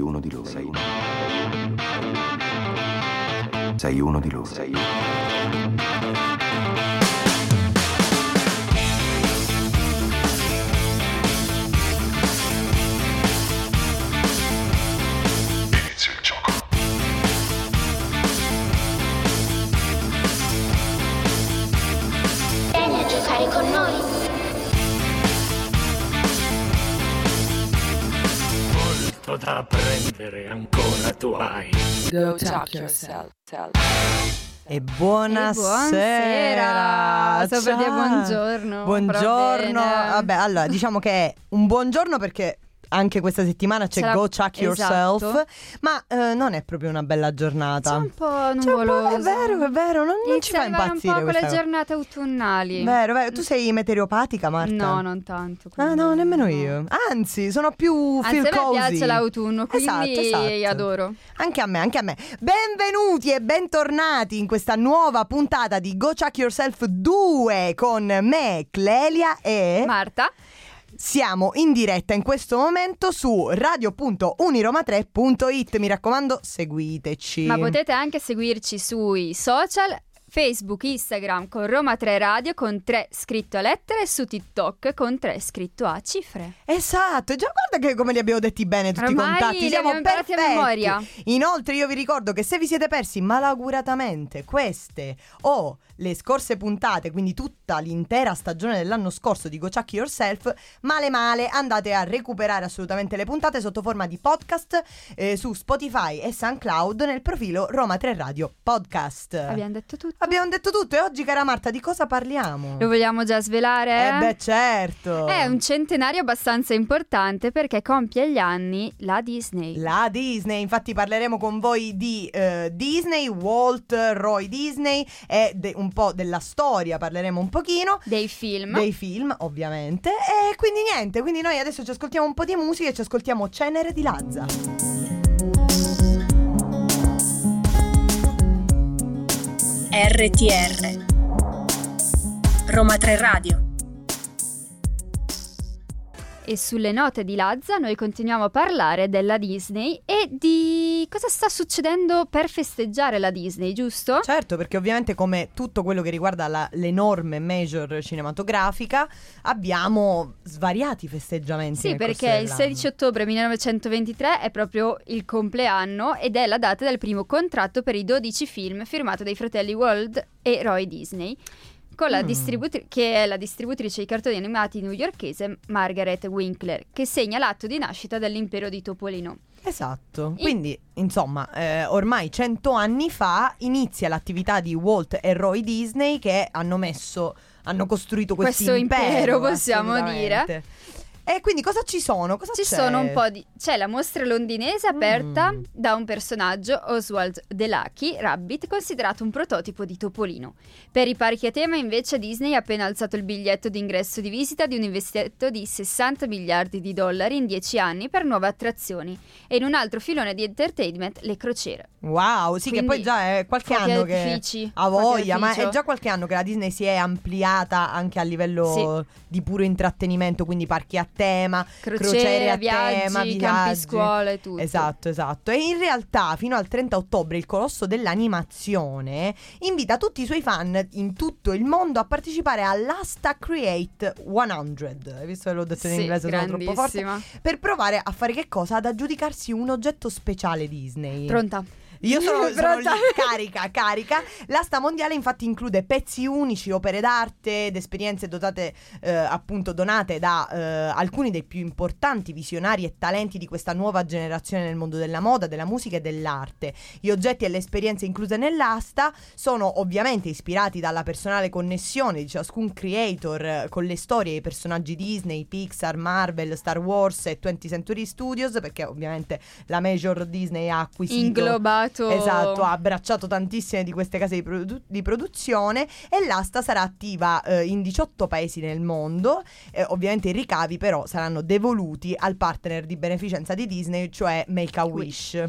Sei uno di loro. Sei uno. Sei uno di loro. Sei uno. Apprendere ancora tu hai. Go talk yourself. E buonasera. buonasera. Dire Ciao. buongiorno, Buongiorno. Vabbè, allora diciamo che è un buongiorno perché anche questa settimana c'è Go Chuck Yourself, esatto. ma eh, non è proprio una bella giornata. C'è un po' C'è un po'- nuvoloso. è vero, è vero, non, non ci fa impazzire un po' con le giornate autunnali. Vero, vero. Tu sei meteoropatica, Marta? No, non tanto. Ah, no, nemmeno no. io. Anzi, sono più Anzi, feel a me cozy. piace l'autunno, quindi Esatto, esatto. adoro. Anche a me, anche a me. Benvenuti e bentornati in questa nuova puntata di Go Chuck Yourself 2 con me, Clelia e Marta, siamo in diretta in questo momento su radio.uniroma3.it. Mi raccomando, seguiteci. ma potete anche seguirci sui social Facebook, Instagram con Roma 3 Radio con 3 scritto a lettere e su TikTok con 3 scritto a cifre. Esatto, già guarda che come li abbiamo detti bene tutti Ormai i contatti, siamo imparati a perfetti. memoria. Inoltre io vi ricordo che se vi siete persi malauguratamente queste o le scorse puntate, quindi tutta l'intera stagione dell'anno scorso di Go Chuck Yourself, male male andate a recuperare assolutamente le puntate sotto forma di podcast eh, su Spotify e SoundCloud nel profilo Roma 3 Radio Podcast. Abbiamo detto tutto. Abbiamo detto tutto e oggi cara Marta di cosa parliamo? Lo vogliamo già svelare? Eh beh certo. È un centenario abbastanza importante perché compie gli anni la Disney. La Disney, infatti parleremo con voi di eh, Disney, Walt, Roy Disney e de- un po' della storia, parleremo un pochino. dei film. Dei film, ovviamente. E quindi niente, quindi noi adesso ci ascoltiamo un po' di musica e ci ascoltiamo Cenere di Lazza. RTR Roma 3 Radio E sulle note di Lazza noi continuiamo a parlare della Disney e di cosa sta succedendo per festeggiare la Disney, giusto? Certo, perché ovviamente come tutto quello che riguarda la- l'enorme major cinematografica abbiamo svariati festeggiamenti. Sì, perché il dell'anno. 16 ottobre 1923 è proprio il compleanno ed è la data del primo contratto per i 12 film firmato dai fratelli Walt e Roy Disney, con la Mm. distributri- che è la distributrice di cartoni animati newyorkese Margaret Winkler, che segna l'atto di nascita dell'impero di Topolino. Esatto, I- quindi insomma eh, ormai cento anni fa inizia l'attività di Walt e Roy Disney che hanno messo, hanno costruito questo, Questo impero, possiamo assolutamente. E quindi cosa ci sono? Cosa Ci c'è? sono un po' di. C'è la mostra londinese aperta Mm. da un personaggio, Oswald The Lucky Rabbit, considerato un prototipo di topolino. Per i parchi a tema, invece, Disney ha appena alzato il biglietto d'ingresso di visita di un investimento di 60 miliardi di dollari in 10 anni per nuove attrazioni. E in un altro filone di entertainment, le crociere. Wow, sì, che Quindi, poi già è qualche anno che artifici, ha fuochi voglia, ma è già qualche anno che la Disney si è ampliata anche a livello di puro intrattenimento, quindi parchi a tema, Crociere, a viaggi, tema, campi viaggi. scuola e tutto. Esatto, esatto. E in realtà fino al 30 ottobre il Colosso dell'Animazione invita tutti i suoi fan in tutto il mondo a partecipare all'Asta Create 100. Hai visto che l'ho detto in Sì, inglese, sono troppo forte? Per provare a fare che cosa? Ad aggiudicarsi un oggetto speciale Disney. Pronta. Io sono, sono lì, carica, carica. L'asta mondiale infatti include pezzi unici, opere d'arte ed esperienze dotate, eh, appunto donate da eh, alcuni dei più importanti visionari e talenti di questa nuova generazione nel mondo della moda, della musica e dell'arte. Gli oggetti e le esperienze incluse nell'asta sono ovviamente ispirati dalla personale connessione di ciascun creator eh, con le storie e i personaggi Disney, Pixar, Marvel, Star Wars e 20th Century Studios, perché ovviamente la major Disney ha acquisito Inglobato. Esatto, ha abbracciato tantissime di queste case di, produ- di produzione e l'asta sarà attiva eh, in 18 paesi nel mondo. Eh, ovviamente i ricavi però saranno devoluti al partner di beneficenza di Disney, cioè Make a Wish.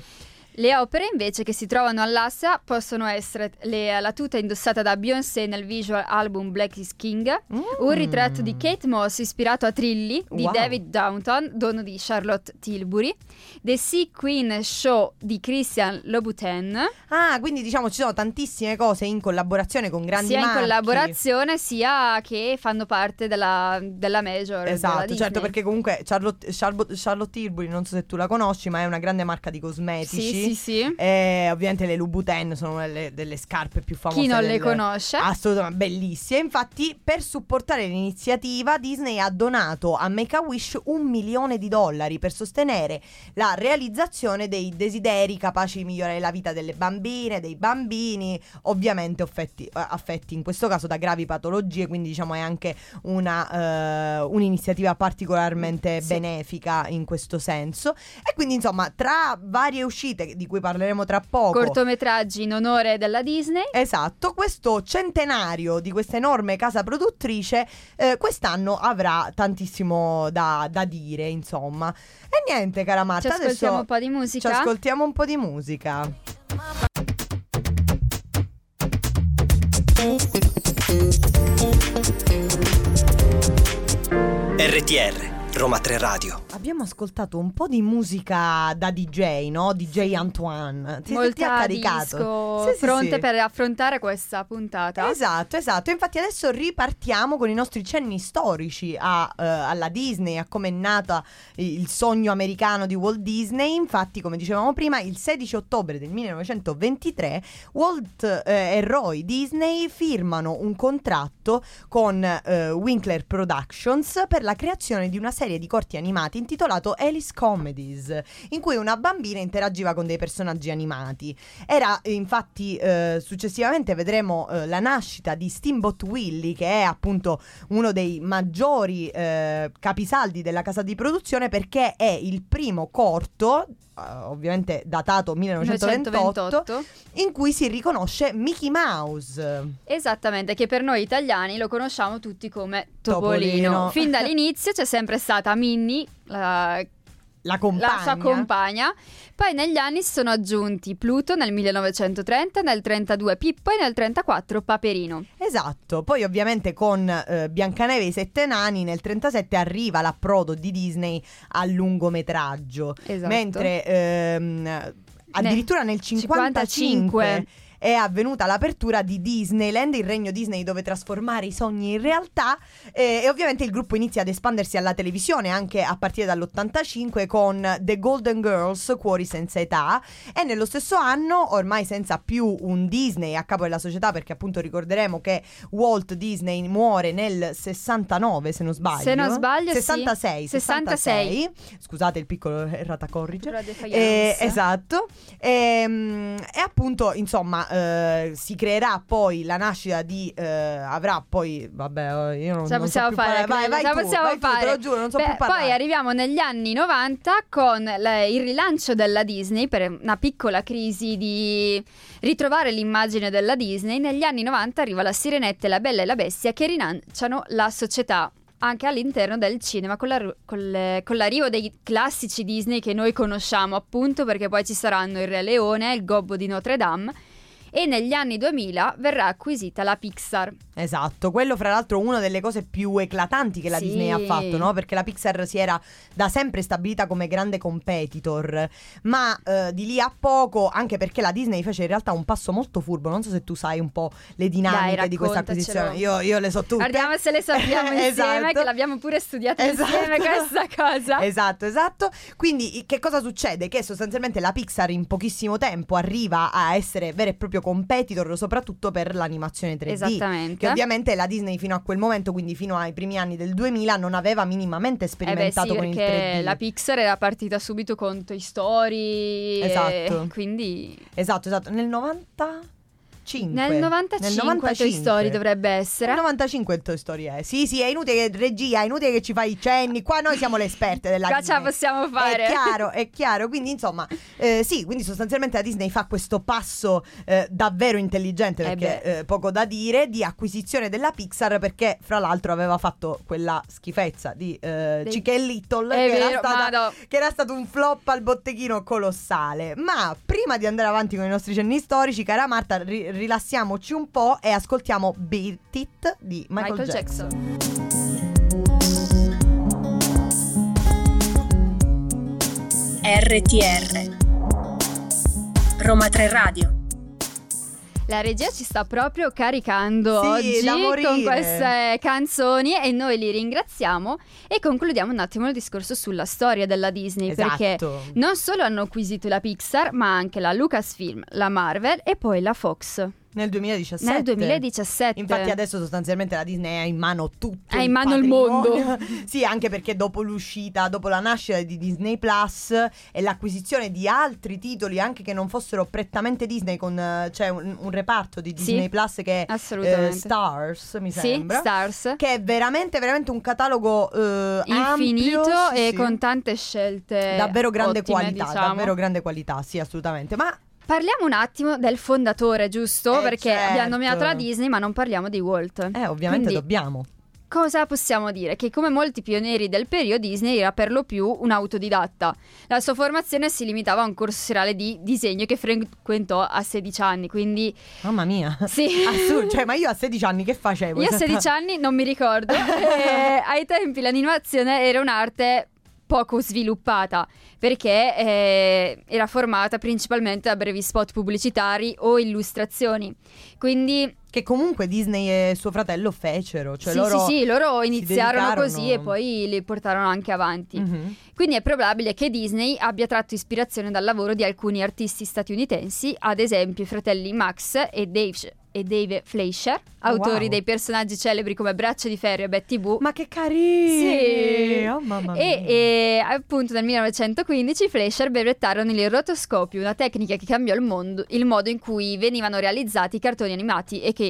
Le opere invece che si trovano all'asta possono essere le- la tuta indossata da Beyoncé nel visual album Black is King, Mm. un ritratto di Kate Moss ispirato a Trilly di Wow. David Downton, dono di Charlotte Tilbury, The Sea Queen Show di Christian Louboutin, Ah, quindi diciamo ci sono tantissime cose in collaborazione con grandi sia in marchi. collaborazione sia che fanno parte della, della major. della Esatto, Disney. certo, perché comunque Charlotte, Charlotte, Charlotte Tilbury, non so se tu la conosci, ma è una grande marca di cosmetici. Sì, sì, sì. E ovviamente le Louboutin sono delle, delle scarpe più famose. Chi non le del- conosce? Assolutamente bellissime. Infatti, per supportare l'iniziativa, Disney ha donato a Make a Wish un milione di dollari per sostenere la realizzazione dei desideri capaci di migliorare la vita delle bambine, dei bambini, ovviamente affetti, eh, affetti in questo caso da gravi patologie, quindi diciamo è anche una, eh, un'iniziativa particolarmente Sì. benefica in questo senso. E quindi insomma, tra varie uscite di cui parleremo tra poco. Cortometraggi in onore della Disney. Esatto, questo centenario di questa enorme casa produttrice eh, quest'anno avrà tantissimo da, da dire, insomma. E niente, cara Ci Marta, ascoltiamo adesso un po' di ci musica. ascoltiamo un po' di musica. RTR, Roma 3 Radio. Abbiamo ascoltato un po' di musica da DJ, no? DJ Antoine. Ti, ti ha Molta caricato? disco Sì, pronte sì. per affrontare questa puntata. Esatto, esatto. Infatti adesso ripartiamo con i nostri cenni storici a, eh, alla Disney, a come è nata il sogno americano di Walt Disney. Infatti, come dicevamo prima, il 16 ottobre del 1923 Walt eh, e Roy Disney firmano un contratto con eh, Winkler Productions per la creazione di una serie di corti animati intitolato Alice Comedies, in cui una bambina interagiva con dei personaggi animati. Era infatti eh, successivamente vedremo eh, la nascita di Steamboat Willie, che è appunto uno dei maggiori eh, capisaldi della casa di produzione perché è il primo corto. Eh, Ovviamente datato 1928, 1928. in cui si riconosce Mickey Mouse. Esattamente, che per noi italiani lo conosciamo tutti come Topolino. Topolino. Fin dall'inizio c'è sempre stata Minnie, la, La compagna. la sua compagna. Poi negli anni si sono aggiunti Pluto nel 1930, nel 32 Pippo e nel 34 Paperino. Esatto, poi ovviamente con eh, Biancaneve e i Sette Nani nel 37 arriva l'approdo di Disney al lungometraggio, Esatto. mentre ehm, addirittura nel 55, 55. È avvenuta l'apertura di Disneyland, il regno Disney dove trasformare i sogni in realtà eh, e ovviamente il gruppo inizia ad espandersi alla televisione anche a partire dall'85 con The Golden Girls, Cuori senza età e nello stesso anno, ormai senza più un Disney a capo della società, perché appunto ricorderemo che Walt Disney muore nel 69, se non sbaglio. Se non sbaglio, sì. 66, 66. Scusate il piccolo errata corrige. Eh, esatto. Ehm, E, appunto, insomma, eh, si creerà poi la nascita di. eh, avrà poi. Vabbè, eh, io non, Ce la non so più fare, parlare. Vai, vai tu, possiamo vai tu, fare. te lo giuro, non so Beh, più parlare. Poi arriviamo negli anni 90 con le- il rilancio della Disney per una piccola crisi di ritrovare l'immagine della Disney. Negli anni 90 arriva la Sirenetta e la Bella e la Bestia che rilanciano la società anche all'interno del cinema con, la- con le- con l'arrivo dei classici Disney che noi conosciamo appunto perché poi ci saranno il Re Leone, il Gobbo di Notre Dame e negli anni 2000 verrà acquisita la Pixar. Esatto, quello fra l'altro una delle cose più eclatanti che la Sì. Disney ha fatto, no? Perché la Pixar si era da sempre stabilita come grande competitor, ma eh, di lì a poco, anche perché la Disney fece in realtà un passo molto furbo, non so se tu sai un po' le dinamiche Dai, di questa acquisizione, io, io le so tutte. Guardiamo se le sappiamo insieme, Esatto. che l'abbiamo pure studiata Esatto. insieme questa cosa. Esatto, esatto. Quindi che cosa succede? Che sostanzialmente la Pixar in pochissimo tempo arriva a essere vero e proprio competitor, soprattutto per l'animazione 3D. Esattamente. Che ovviamente la Disney fino a quel momento, quindi fino ai primi anni del 2000, non aveva minimamente Eh beh sperimentato sì, con il perché 3D. la Pixar era partita subito con Toy Story. Esatto. Quindi Esatto, esatto. Nel 90 95. Nel 95, Toy Story dovrebbe essere. Nel 95 il Toy Story è. Sì, sì, è inutile che regia, è inutile che ci fai i cenni. Qua noi siamo le esperte della Qua ce Disney. la possiamo fare. È chiaro, è chiaro. Quindi, insomma, eh, sì, quindi sostanzialmente la Disney fa questo passo eh, davvero intelligente, Eh perché eh, poco da dire, di acquisizione della Pixar, perché fra l'altro aveva fatto quella schifezza di eh, Dei- Chicken Little, che, era vero, stata, Mado. che era stato un flop al botteghino colossale. Ma prima di andare avanti con i nostri cenni storici, cara Marta, ri- rilassiamoci un po' e ascoltiamo Beat It di Michael, Michael Jackson. Jackson. RTR Roma 3 Radio La regia ci sta proprio caricando Sì, oggi con queste canzoni e noi li ringraziamo e concludiamo un attimo il discorso sulla storia della Disney perché Esatto. non solo hanno acquisito la Pixar ma anche la Lucasfilm, la Marvel e poi la Fox Nel 2017. nel 2017. Infatti adesso sostanzialmente la Disney ha in mano tutto Ha in mano il patrimonio. mondo. sì, anche perché dopo l'uscita, dopo la nascita di Disney Plus e l'acquisizione di altri titoli anche che non fossero prettamente Disney con c'è un, un reparto di Sì, Disney Plus che è eh, Stars, mi Sì, sembra. Stars. Che è veramente veramente un catalogo eh, Infinito ampio, sì, e sì. con tante scelte davvero grande ottime, qualità, diciamo. davvero grande qualità, sì, assolutamente. Ma Parliamo un attimo del fondatore, giusto? Eh, Perché certo. abbiamo nominato la Disney, ma non parliamo di Walt. eh, ovviamente Quindi, dobbiamo. Cosa possiamo dire? Che come molti pionieri del periodo Disney era per lo più un autodidatta. La sua formazione si limitava a un corso serale di disegno che frequentò a 16 anni, quindi Mamma mia. sì. Assurdo, cioè, ma io a 16 anni che facevo? Io a 16 anni non mi ricordo. Eh, ai tempi l'animazione era un'arte poco sviluppata perché eh, era formata principalmente da brevi spot pubblicitari o illustrazioni. Quindi Che comunque Disney e suo fratello fecero. Cioè sì, loro... sì, sì, loro iniziarono così e poi li portarono anche avanti. Mhm. Quindi è probabile che Disney abbia tratto ispirazione dal lavoro di alcuni artisti statunitensi, ad esempio i fratelli Max e Dave, e Dave Fleischer, Oh, autori wow. dei personaggi celebri come Braccio di Ferro e Betty Boo. Ma che carini! Sì. Oh, mamma mia. E, e, appunto nel 1915 i Fleischer brevettarono il rotoscopio, una tecnica che cambiò il, mondo- il modo in cui venivano realizzati i cartoni animati e che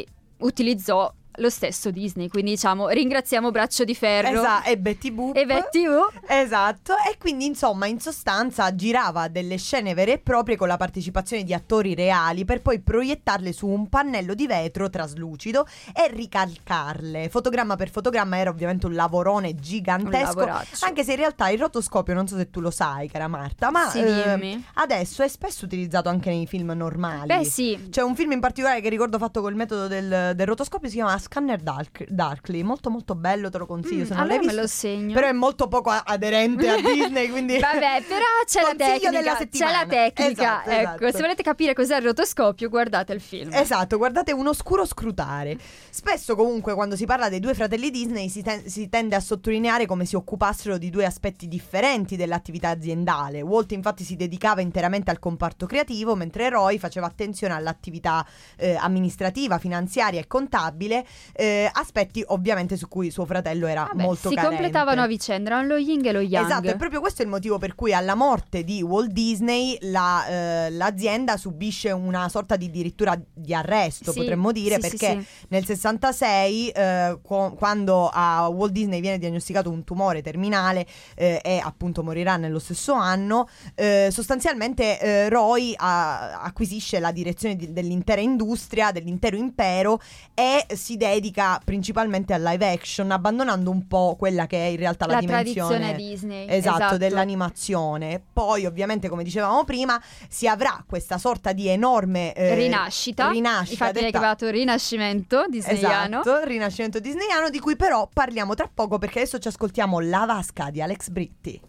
utilizzò lo stesso Disney. Quindi diciamo ringraziamo Braccio di Ferro Esatto, e Betty Boop. e Betty Boo. Esatto, e quindi insomma in sostanza girava delle scene vere e proprie con la partecipazione di attori reali per poi proiettarle su un pannello di vetro traslucido e ricalcarle. Fotogramma per fotogramma era ovviamente un lavorone gigantesco, Un anche se in realtà il rotoscopio non so se tu lo sai cara Marta, ma Sì, eh, adesso è spesso utilizzato anche nei film normali. Beh sì, C'è un film in particolare che ricordo fatto col metodo del, del rotoscopio, si chiama Scanner Dark- Darkly, molto molto bello, te lo consiglio Mm, se non allora me lo segno. Però è molto poco a- aderente a Disney, quindi Vabbè, però c'è la tecnica. C'è la tecnica. Esatto, ecco, esatto. se volete capire cos'è il rotoscopio, guardate il film. Esatto, guardate un oscuro scrutare. Spesso comunque quando si parla dei due fratelli Disney si, ten- si tende a sottolineare come si occupassero di due aspetti differenti dell'attività aziendale. Walt infatti si dedicava interamente al comparto creativo, mentre Roy faceva attenzione all'attività eh, amministrativa, finanziaria e contabile, eh, aspetti ovviamente su cui suo fratello era Vabbè, molto si carente. completavano a vicenda, erano lo yin e lo yang. Esatto, è proprio questo il motivo per cui alla morte di Walt Disney la, eh, l'azienda subisce una sorta di addirittura di arresto, Sì, potremmo dire, sì, perché sì. nel 66, eh, qu- quando a Walt Disney viene diagnosticato un tumore terminale eh, e appunto morirà nello stesso anno, eh, sostanzialmente eh, Roy ah, acquisisce la direzione di- dell'intera industria, dell'intero impero e si dedica principalmente al live action, abbandonando un po' quella che è in realtà la, la dimensione Disney. Esatto, dell'animazione. Poi, ovviamente, come dicevamo prima, si avrà questa sorta di enorme eh, rinascita. rinascita Infatti è detta- chiamato Rinascimento disneyano. Esatto, rinascimento disneyano di cui però parliamo tra poco perché adesso ci ascoltiamo La Vasca di Alex Britti.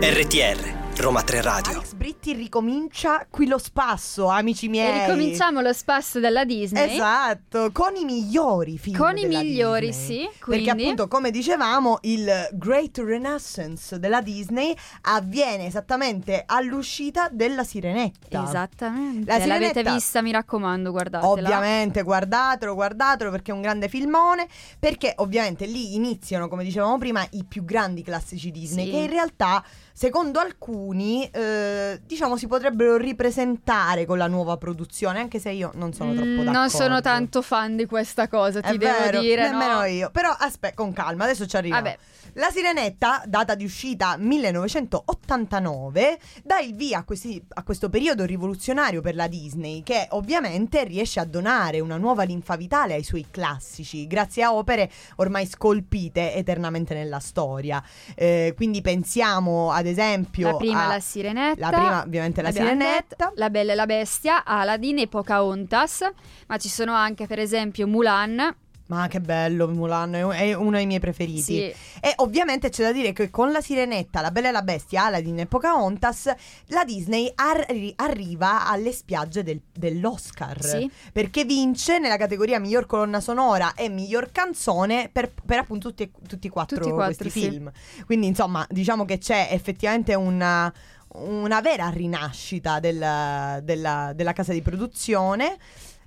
RTR, Roma 3 Radio. Alex Britti ricomincia qui lo spasso, amici miei. E ricominciamo lo spasso della Disney. Esatto, con i migliori film. Con i migliori, Disney. sì. Quindi... Perché appunto, come dicevamo, il Great Renaissance della Disney avviene esattamente all'uscita della Sirenetta. Esattamente. La L'avete Sirenetta- vista, mi raccomando, guardatela. Ovviamente, guardatelo, guardatelo perché è un grande filmone. Perché ovviamente lì iniziano, come dicevamo prima, i più grandi classici Disney. Sì. Che in realtà, secondo alcuni, eh, diciamo si potrebbero ripresentare con la nuova produzione. Anche se io non sono troppo Mm, d'accordo. Non sono tanto fan di questa cosa, ti È devo vero, dire. Nemmeno no? io. Però aspetta, con calma, adesso ci arriviamo. Vabbè. La Sirenetta, data di uscita 1989, dà il via a, questi- a questo periodo rivoluzionario per la Disney, che ovviamente riesce a donare una nuova linfa vitale ai suoi classici, grazie a opere ormai scolpite eternamente nella storia. Eh, quindi pensiamo, ad esempio, La prima a- la Sirenetta. la prima, ovviamente, la Sirenetta. La Bella e la Bestia, Aladdin e Pocahontas, ma ci sono anche per esempio Mulan. Ma che bello, Mulan, è uno dei miei preferiti. Sì, E ovviamente c'è da dire che con la Sirenetta, la Bella e la Bestia, Aladdin e Pocahontas, la Disney arri- arriva alle spiagge del- dell'Oscar. Sì. Perché vince nella categoria miglior colonna sonora e miglior canzone per, per appunto tutti, tutti e quattro, Tutti quattro, questi sì. film. Quindi insomma diciamo che c'è effettivamente una, una vera rinascita del- della, della casa di produzione.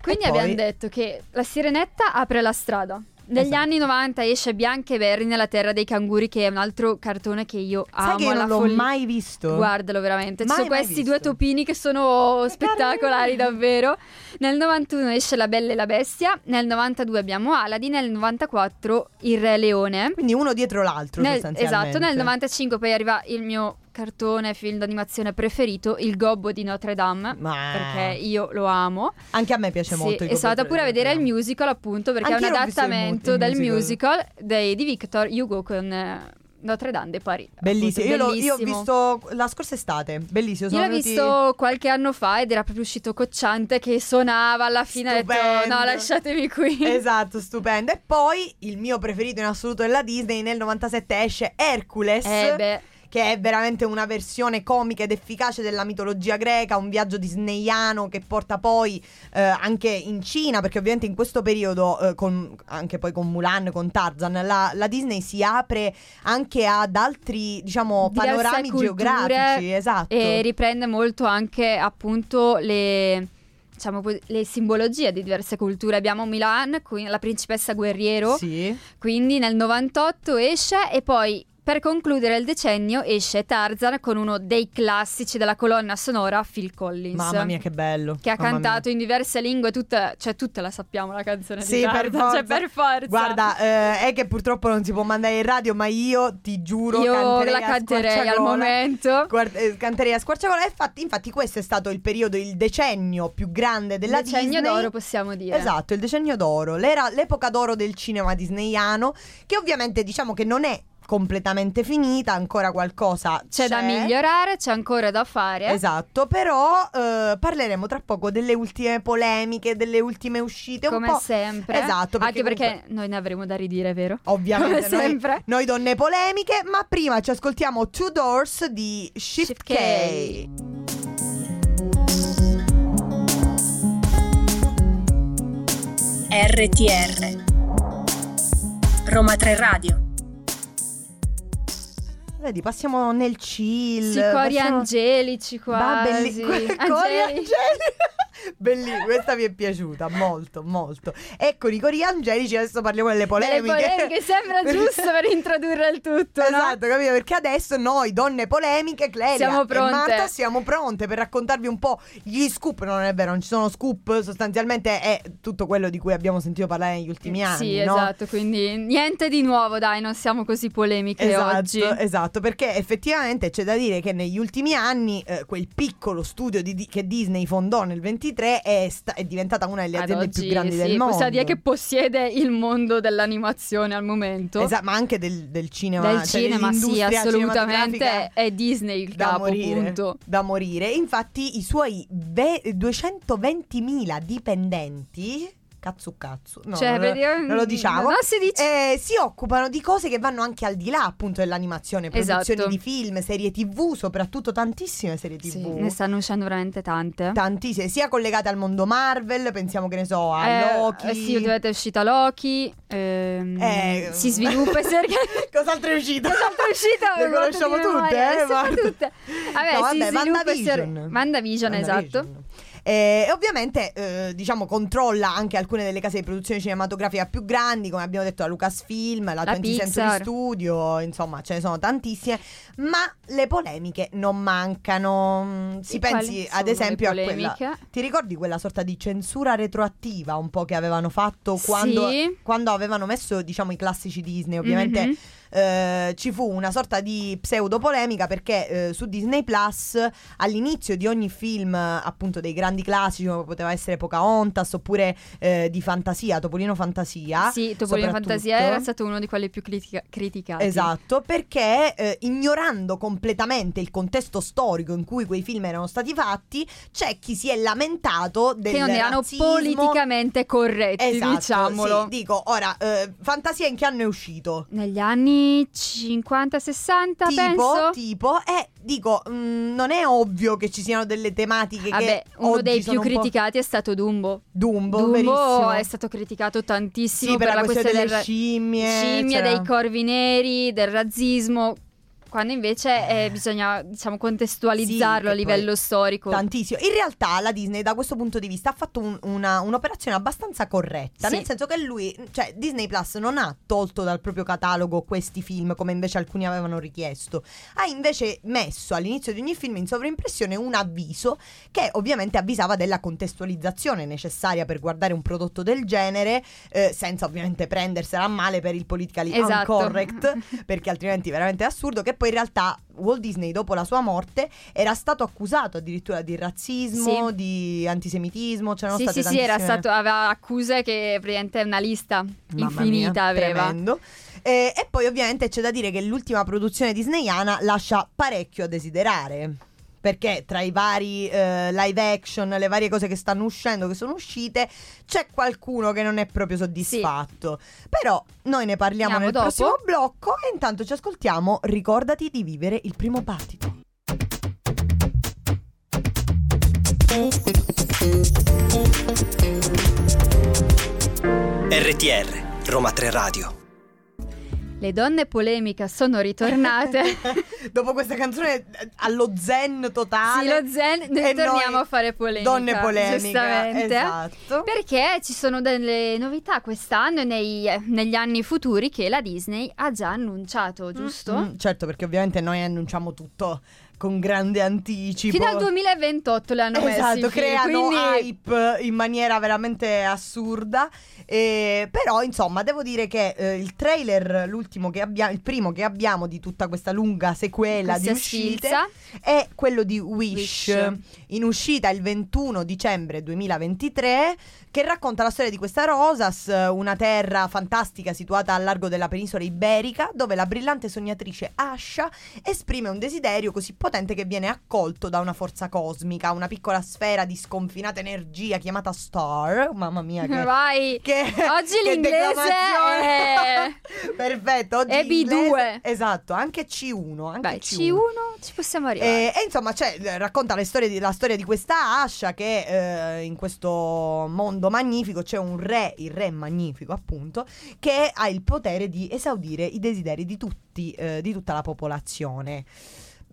Quindi poi- abbiamo detto che la Sirenetta apre la strada. Negli Esatto. anni 90 esce Bianca e Berry nella terra dei canguri, che è un altro cartone che io amo. Sai che non l'ho follia. mai visto? Guardalo veramente. Mai, Ci sono questi visto. due topini che sono spettacolari davvero. Nel 91 esce La Bella e la Bestia. Nel 92 abbiamo Aladdin. Nel 94 Il Re Leone. Quindi uno dietro l'altro Nel- esatto, nel 95 poi arriva il mio cartone film d'animazione preferito, Il Gobbo di Notre Dame. Ma- Perché io lo amo. Anche a me piace Sì, molto. e sono andata Gobbo pure a vedere il musical appunto perché è un adattamento del musical. musical dei- di Victor Hugo con eh, Notre Dame de Paris. Bellissimo. Io, Appunto, l'ho- io ho bellissimo. visto la scorsa estate. Bellissimo. Io sono l'ho venuti- visto qualche anno fa ed era proprio uscito cocciante che suonava alla fine. Ho detto Stupendo. no, lasciatemi qui. Esatto, stupendo. E poi il mio preferito in assoluto della Disney nel 97 esce Hercules. Eh beh, Che è veramente una versione comica ed efficace della mitologia greca, un viaggio disneyano che porta poi eh, anche in Cina, perché ovviamente in questo periodo, eh, con- anche poi con Mulan, con Tarzan, la, la Disney si apre anche ad altri, diciamo, Diverse panorami geografici. Esatto. e riprende molto anche appunto le. Diciamo, le simbologie di diverse culture. Abbiamo Milan, la principessa guerriero, Sì. quindi nel 98 esce e poi per concludere il decennio esce Tarzan con uno dei classici della colonna sonora Phil Collins. Mamma mia, che bello. Che ha Mamma mia. cantato in diverse lingue, tutta, cioè tutta la sappiamo la canzone Sì, di per Tarzan, forza. cioè per forza. Guarda, eh, è che purtroppo non si può mandare in radio, ma io ti giuro io canterei la canterei al momento. Guarda, eh, canterei a squarciagola. Infatti, infatti, questo è stato il periodo, il decennio più grande della Decennio Disney. d'oro possiamo dire. Esatto, il decennio d'oro, l'era- l'epoca d'oro del cinema disneyano, che ovviamente diciamo che non è completamente finita, ancora qualcosa C'è da migliorare, c'è ancora da fare. Esatto, però eh, parleremo tra poco delle ultime polemiche, delle ultime uscite, un come po'. sempre. Esatto, perché Anche perché comunque- noi ne avremo da ridire, vero? Ovviamente Come noi, sempre. noi donne polemiche, ma prima ci ascoltiamo Two Doors di Shift, Shift K. K. RTR Roma 3 Radio Vedi, passiamo nel chill. Sì, cori passiamo- angelici quasi. belli- que- cori angelici. Bellissima, questa mi è piaciuta molto, molto. Ecco, i cori angelici, adesso parliamo delle polemiche. Delle polemiche sembra giusto per introdurre il tutto, no? Esatto, capito? Perché adesso noi, donne polemiche, Clelia Siamo e pronte. Marta, siamo pronte per raccontarvi un po' gli scoop. Non è vero, non ci sono scoop, sostanzialmente è tutto quello di cui abbiamo sentito parlare negli ultimi anni. Sì, no? esatto, quindi niente di nuovo, dai, non siamo così polemiche Esatto, oggi. esatto, perché effettivamente c'è da dire che negli ultimi anni eh, quel piccolo studio di- di- che Disney fondò nel 23 è, sta- è diventata una delle Ad aziende oggi, più grandi sì, del mondo. possiamo dire che possiede il mondo dell'animazione al momento. Esatto, ma anche del, del cinema. Del cioè cinema, sì, assolutamente. È Disney il Da capo, morire, da morire. Infatti, i suoi ve- 220.000 dipendenti Katsu Katsu, no, Cioè, non, non lo diciamo. Non si dice. Eh, si occupano di cose che vanno anche al di là appunto dell'animazione, produzioni Esatto. di film, serie tv, soprattutto tantissime serie tv. Sì, ne stanno uscendo veramente tante. Tantissime, sia collegate al mondo Marvel, pensiamo che ne so, a Eh, Loki. eh, sì, ultimamente è uscita Loki. ehm, Eh, si sviluppa orga- Cos'altro è uscito? Cos'altro è uscito? Le conosciamo tutte, eh? tutte. Vabbè, No, vabbè, sviluppa si or- WandaVision. WandaVision, esatto. Eh, E ovviamente, eh, diciamo, controlla anche alcune delle case di produzione cinematografica più grandi, come abbiamo detto, la Lucasfilm, la, La 20th Century Pixar. Studio, insomma, ce ne sono tantissime. Ma le polemiche non mancano. Mm, Si E pensi, ad esempio, a quella. Ti ricordi quella sorta di censura retroattiva un po' che avevano fatto quando, Sì. quando avevano messo, diciamo, i classici Disney? Ovviamente Mhm. Eh, ci fu una sorta di pseudo polemica perché eh, su Disney Plus all'inizio di ogni film appunto dei grandi classici come poteva essere Pocahontas oppure eh, di fantasia, Topolino Fantasia Sì, Topolino. Fantasia era stato uno di quelli più critica- criticati. Esatto, perché eh, ignorando completamente il contesto storico in cui quei film erano stati fatti, c'è chi si è lamentato del Che non erano razzismo. politicamente corretti, Esatto, diciamolo. sì. dico, ora, eh, Fantasia in che anno è uscito? Negli anni 50-60, tipo, penso. tipo, e dico, mh, non è ovvio che ci siano delle tematiche Vabbè, che uno dei più criticati è stato Dumbo. Dumbo, Dumbo verissimo. è stato criticato tantissimo sì, per, la questione del delle scimmie, scimmie, c'era- dei corvi neri, del razzismo. Quando invece eh, bisogna, diciamo, contestualizzarlo Sì, a livello storico. Tantissimo. In realtà la Disney da questo punto di vista ha fatto un- una- un'operazione abbastanza corretta, Sì. nel senso che lui, cioè Disney Plus non ha tolto dal proprio catalogo questi film come invece alcuni avevano richiesto, ha invece messo all'inizio di ogni film in sovraimpressione un avviso che ovviamente avvisava della contestualizzazione necessaria per guardare un prodotto del genere, eh, senza ovviamente prendersela a male per il politically Esatto. uncorrect, perché altrimenti veramente è assurdo che poi in realtà Walt Disney dopo la sua morte era stato accusato addirittura di razzismo, Sì. di antisemitismo, c'erano Sì, state sì, sì, era tantissime- stato, aveva accuse che praticamente una lista Mamma infinita mia, aveva. tremendo. Eh, e poi ovviamente c'è da dire che l'ultima produzione disneyana lascia parecchio a desiderare. Perché tra i vari eh, live action, le varie cose che stanno uscendo, che sono uscite, c'è qualcuno che non è proprio soddisfatto. Però noi ne parliamo Andiamo nel dopo. prossimo blocco e intanto ci ascoltiamo. Ricordati di vivere il primo battito. RTR, Roma 3 Radio. Le donne polemica sono ritornate. Dopo questa canzone allo zen totale. sì, lo zen, noi torniamo noi a fare polemica. Donne polemica, Giustamente. esatto. Perché ci sono delle novità quest'anno e nei- negli anni futuri che la Disney ha già annunciato, giusto? Mm, certo, perché ovviamente noi annunciamo tutto con grande anticipo. Fino al 2028 le hanno messi Esatto, i film, creano quindi hype in maniera veramente assurda. Eh, però, insomma, devo dire che eh, il trailer, l'ultimo che abbiamo, il primo che abbiamo di tutta questa lunga sequela questa di uscite, sfilza. è quello di Wish, Wish. in uscita il 21 dicembre 2023, che racconta la storia di questa Rosas, una terra fantastica situata al largo della penisola iberica, dove la brillante sognatrice Asha esprime un desiderio così potente che viene accolto da una forza cosmica, una piccola sfera di sconfinata energia chiamata Star. Mamma mia, che Vai. che- Oggi che l'inglese declamazione. Perfetto, oggi è B2. l'inglese- Esatto, anche C1, anche Vai, C1. C1 ci possiamo arrivare. E, e insomma, cioè, eh, racconta di- la storia di questa Asha che eh, in questo mondo magnifico c'è un re, il re magnifico appunto, che ha il potere di esaudire i desideri di tutti, eh, di tutta la popolazione.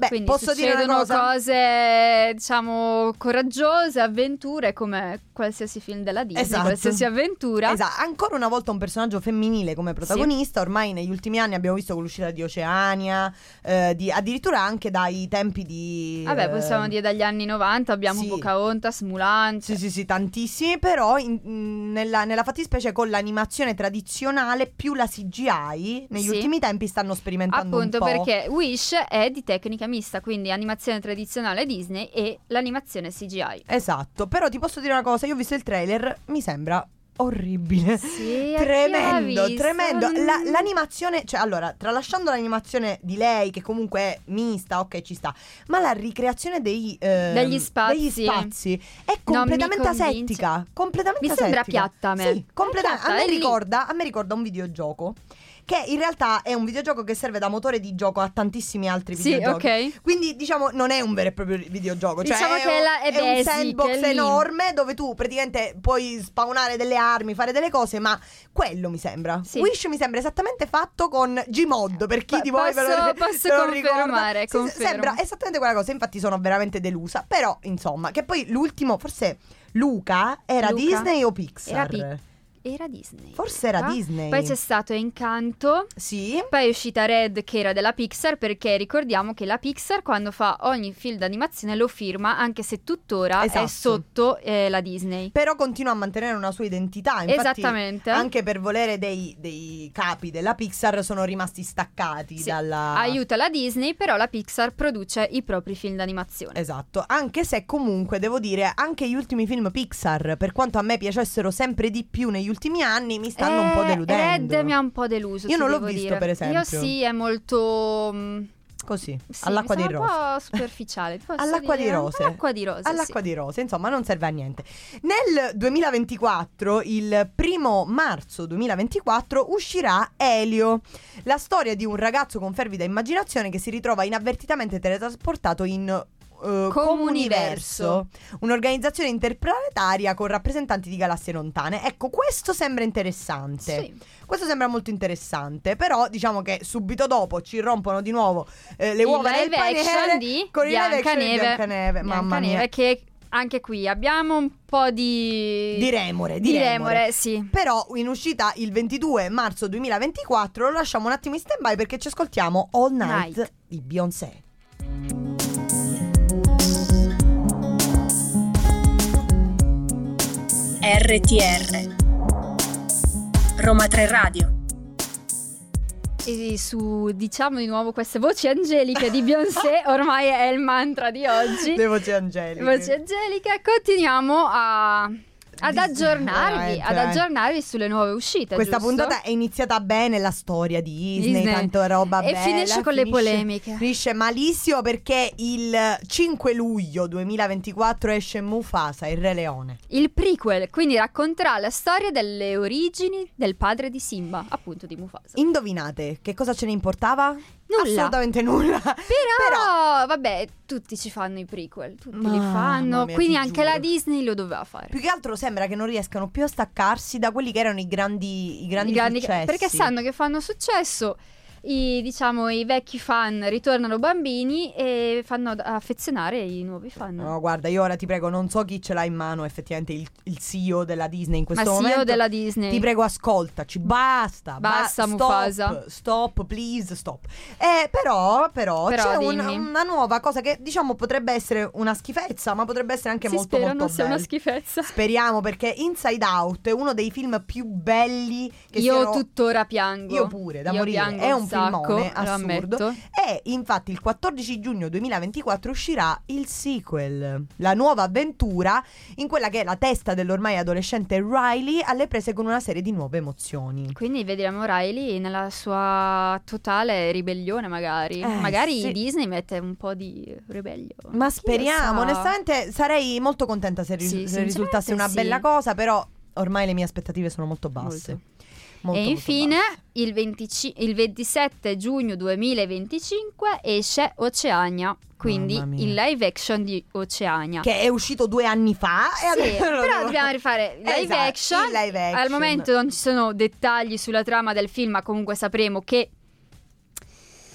Beh, Quindi posso dire una cosa? cose, diciamo, coraggiose, avventure, come qualsiasi film della Disney, Esatto. qualsiasi avventura. Esatto, ancora una volta un personaggio femminile come protagonista. Ormai negli ultimi anni abbiamo visto con l'uscita di Oceania, eh, di- addirittura anche dai tempi di. Vabbè, possiamo eh, dire dagli anni 90 abbiamo sì. Pocahontas, Mulan. Sì, sì, sì, tantissimi, però in- nella, nella fattispecie con l'animazione tradizionale più la CGI, negli Sì. ultimi tempi stanno sperimentando Appunto un po'. perché Wish è di tecnica mista, quindi animazione tradizionale Disney e l'animazione CGI. Esatto, però ti posso dire una cosa, io ho visto il trailer, mi sembra orribile. Sì, Tremendo, tremendo. La- Mm. l'animazione, cioè allora, tralasciando l'animazione di lei, che comunque è mista, ok, ci sta, ma la ricreazione dei, ehm, Degli spazi. degli spazi è completamente asettica. Completamente Mi sembra asettica. piatta a me. Sì, completa- È piatta, a, me ricorda, a me ricorda un videogioco. Che in realtà è un videogioco che serve da motore di gioco a tantissimi altri Sì, videogiochi. ok. Quindi diciamo non è un vero e proprio videogioco, cioè Diciamo è, che un- la- è è un basic, sandbox è enorme dove tu praticamente puoi spawnare delle armi, fare delle cose, ma quello mi sembra. Sì. Wish mi sembra esattamente fatto con Gmod, per chi Pa- di voi ve lo, posso- posso ve lo confermare, Sì. Sembra esattamente quella cosa, infatti sono veramente delusa, però insomma, che poi l'ultimo, forse Luca era Luca Disney o Pixar? Era Pi- Era Disney. Forse era Luca. Disney. Poi c'è stato Encanto. Sì. Poi è uscita Red che era della Pixar perché ricordiamo che la Pixar quando fa ogni film d'animazione lo firma anche se tuttora Esatto. è sotto eh, la Disney. Però continua a mantenere una sua identità. Infatti, Esattamente. Anche per volere dei, dei capi della Pixar sono rimasti staccati Sì. dalla. Aiuta la Disney, però la Pixar produce i propri film d'animazione. Esatto, anche se comunque devo dire anche gli ultimi film Pixar, per quanto a me piacessero sempre di più negli ultimi anni, mi stanno un po' Eh, deludendo. Red mi ha un po' deluso. Io non l'ho visto, dire. per esempio. Io sì, è molto. mm, Così, sì, all'acqua di rose. Un po' superficiale. All'acqua di dire? rose. All'acqua di rose. All'acqua sì. di rose, insomma, non serve a niente. Nel 2024, il primo marzo 2024, uscirà Elio, la storia di un ragazzo con fervida immaginazione che si ritrova inavvertitamente teletrasportato in eh, Comuniverso, un'organizzazione interplanetaria con rappresentanti di galassie lontane. Ecco, questo sembra interessante. Sì. Questo sembra molto interessante, però diciamo che subito dopo ci rompono di nuovo eh, le uova action paniere di con il live action di Biancaneve. Mamma mia. che anche qui abbiamo un po' di. Di remore, di, di remore. remore, sì. Però in uscita il 22 marzo 2024 lo lasciamo un attimo in stand by perché ci ascoltiamo All Night, Night. di Beyoncé. RTR Roma 3 Radio E su, diciamo di nuovo, queste voci angeliche di Beyoncé, ormai è il mantra di oggi. Le voci angeliche. Voci angeliche, continuiamo a. Ad aggiornarvi, veramente, ad eh. aggiornarvi sulle nuove uscite. Questa giusto? puntata è iniziata bene la storia di Disney, Disney. tanto roba E bella. finisce con le finisce- polemiche. Finisce malissimo perché il 5 luglio 2024 esce Mufasa, il Re Leone. Il prequel, quindi racconterà la storia delle origini del padre di Simba, appunto di Mufasa. Indovinate che cosa ce ne importava? Nulla. Assolutamente nulla. Però, vabbè, tutti ci fanno i prequel, tutti li Mamma fanno, mia, quindi anche giuro. la Disney lo doveva fare. Più che altro sembra che non riescano più a staccarsi da quelli che erano i grandi, i grandi, I grandi- successi. perché sanno che fanno successo. I, diciamo, i vecchi fan ritornano bambini e fanno affezionare i nuovi fan. No, guarda, io ora ti prego, non so chi ce l'ha in mano effettivamente il, il CEO della Disney in Ma questo sì, momento. della Disney. Ti prego, ascoltaci, basta. Basta, ba- Mufasa. Stop, stop, please, stop. Eh, però, però, Però c'è un- una nuova cosa che diciamo potrebbe essere una schifezza, ma potrebbe essere anche si molto spera molto non sia una schifezza. Speriamo perché Inside Out è uno dei film più belli che Io siano- tuttora piango. Io pure, da Io morire. piango È un sacco, filmone assurdo. E infatti il 14 giugno 2024 uscirà il sequel, la nuova avventura in quella che è la testa dell'ormai adolescente Riley alle prese con una serie di nuove emozioni. Quindi vedremo Riley nella sua totale ribellione, magari. Eh, magari sì. Disney mette un po' di ribellione. Ma Chi speriamo, onestamente sarei molto contenta se, ris- Sì, se risultasse una sinceramente bella sì. cosa, però ormai le mie aspettative sono molto basse. Molto. Molto, e infine, il, 25 il 27 giugno 2025 esce Oceania. Quindi il live action di Oceania. che è uscito due anni fa e Sì, adesso lo però devo- dobbiamo rifare live, Esatto, action. live action. Al momento non ci sono dettagli sulla trama del film, ma comunque sapremo che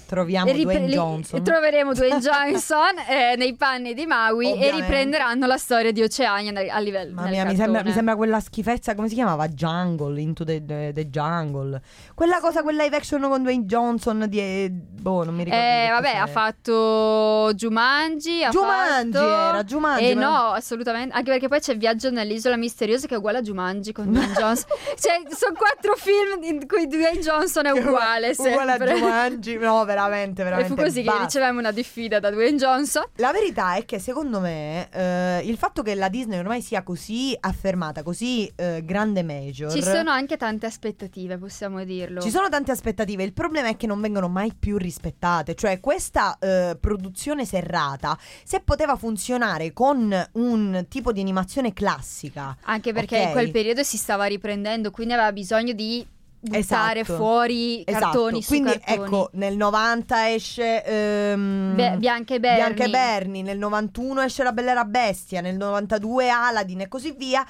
troviamo ripre- Dwayne Johnson. troveremo Dwayne Johnson eh, nei panni di Maui e Ovviamente. riprenderanno la storia di Oceania a livello Mamma mia, mi sembra, mi sembra quella schifezza, come si chiamava? Jungle, Into the, the- the Jungle. Quella cosa, quel live action con Dwayne Johnson di... Boh, non mi ricordo. Eh, vabbè, ha fatto Jumanji. Ha Jumanji fatto... era, Jumanji, Eh ma- no, assolutamente. Anche perché poi c'è Viaggio nell'isola misteriosa che è uguale a Jumanji con Dwayne Johnson. cioè, sono quattro film in cui Dwayne Johnson è uguale. Uguale a sempre. Jumanji. No, veramente, E veramente. fu così che basta. ricevemmo una diffida da Dwayne Johnson. La verità è che secondo me eh, il fatto che la Disney ormai sia così affermata, così eh, grande major. Ci sono anche tante aspettative, possiamo dirlo. Ci sono tante aspettative, il problema è che non vengono mai più rispettate, cioè questa eh, produzione serrata, se poteva funzionare con un tipo di animazione classica, Anche perché Ok. in quel periodo si stava riprendendo, quindi aveva bisogno di buttare Esatto. fuori cartoni su quindi cartoni. ecco, nel 90 esce ehm, Be- Bianca e Bernie. Bianca e Bernie, nel 91 esce La Bella e la Bestia, nel 92 Aladdin e così via.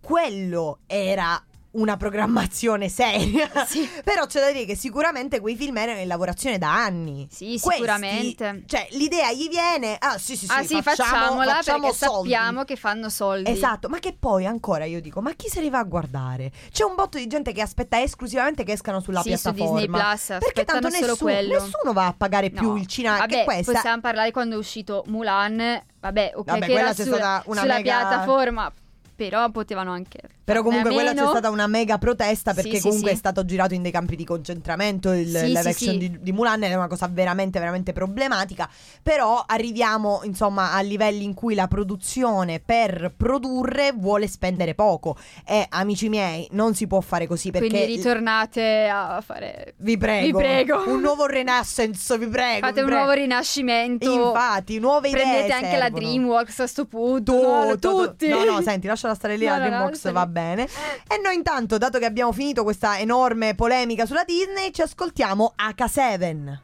Quello era una programmazione seria. Sì. Però c'è da dire che sicuramente quei film erano in lavorazione da anni. Sì, Questi- sicuramente. Cioè, l'idea gli viene, ah sì sì sì, ah sì, facciamo, facciamola facciamo sappiamo che fanno soldi. Esatto, ma che poi ancora io dico, ma chi se li va a guardare? C'è un botto di gente che aspetta esclusivamente che escano sulla Sì, su piattaforma. Disney Plus, Perché tanto nessuno, nessuno va a pagare più No. il cinema. Vabbè, che questa possiamo parlare quando è uscito Mulan. Vabbè, ok, Vabbè, che quella era c'è sulla, stata una sulla mega- piattaforma. Però potevano anche. Però comunque quella c'è stata una mega protesta perché Sì, comunque sì. è stato girato in dei campi di concentramento il Sì, live action. Di, di Mulan è una cosa veramente veramente problematica però arriviamo insomma a livelli in cui la produzione per produrre vuole spendere poco e amici miei non si può fare così perché Quindi ritornate a fare. vi prego Vi prego. un nuovo renaissance vi prego Fate vi un prego. nuovo rinascimento. infatti nuove idee Prendete anche la servono. Dreamworks a sto punto. Tutto, no, tutto. tutti. No, no, senti, lasciala stare lì, No, sta lì. va bene. E noi intanto, dato che abbiamo finito questa enorme polemica sulla Disney, ci ascoltiamo H7.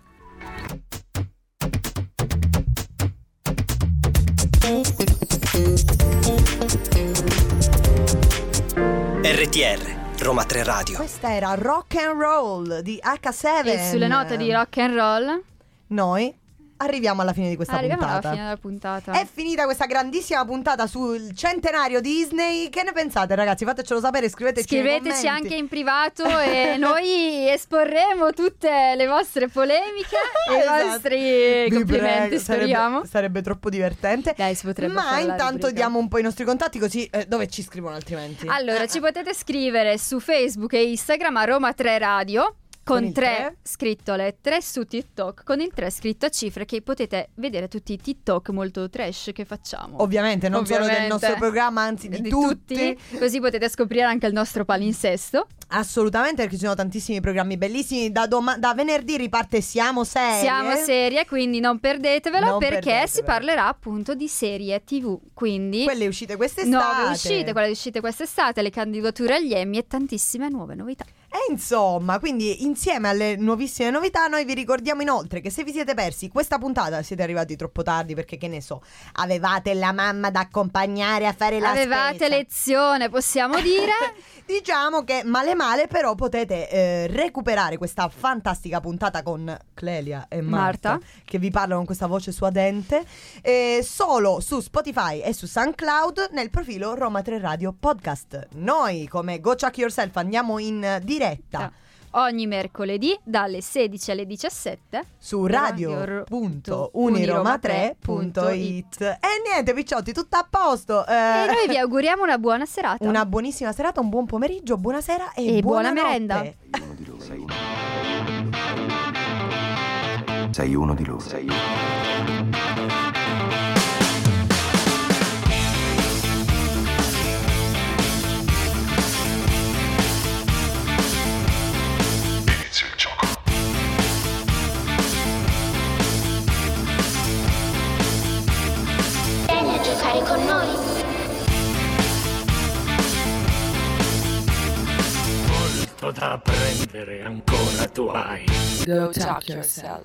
RTR, Roma 3 Radio. Questa era Rock and Roll di H7. E sulle note di rock and roll. Noi arriviamo alla fine di questa Arriviamo puntata. alla fine della puntata. È finita questa grandissima puntata sul centenario Disney. Che ne pensate, ragazzi? Fatecelo sapere, scriveteci. Scriveteci anche in privato e noi esporremo tutte le vostre polemiche e i Esatto. vostri Vi complimenti, prego, speriamo. Sarebbe, sarebbe troppo divertente. Dai, si potrebbe Ma intanto diamo un po' i nostri contatti così eh, dove ci scrivono altrimenti? Allora, ci potete scrivere su Facebook e Instagram a Roma 3 Radio. Con Con il 3 tre? scritto lettere su TikTok con il 3 scritto a cifre che potete vedere tutti i TikTok molto trash che facciamo. Ovviamente, non solo del Ovviamente. nostro programma, anzi di, Di tutti. Così potete scoprire anche il nostro palinsesto. Assolutamente, perché ci sono tantissimi programmi bellissimi. Da, doma- da venerdì riparte Siamo Serie. Siamo serie, quindi non perdetevelo Non perché perdetevelo. si parlerà appunto di serie TV. Quindi Quelle uscite quest'estate. nuove uscite, quelle uscite quest'estate, le candidature agli Emmy e tantissime nuove novità. E insomma, quindi insieme alle nuovissime novità, noi vi ricordiamo inoltre che se vi siete persi questa puntata, siete arrivati troppo tardi perché che ne so, avevate la mamma da accompagnare a fare la Avevate spesa. lezione, possiamo dire? Diciamo che male male però potete eh, recuperare questa fantastica puntata con Clelia e Marta, Marta. che vi parlano con questa voce suadente eh, solo su Spotify e su SoundCloud nel profilo Roma 3 Radio Podcast. Noi come Go Chuck Yourself andiamo in diretta Ogni mercoledì dalle 16 alle 17 su radio.uniroma3.it e niente picciotti tutto a posto eh, e noi vi auguriamo una buona serata. una buonissima serata un buon pomeriggio buonasera e, E buona merenda. Sei uno di loro. Sei uno di loro. Giocare con noi. Molto da apprendere ancora tu hai. Go talk yourself.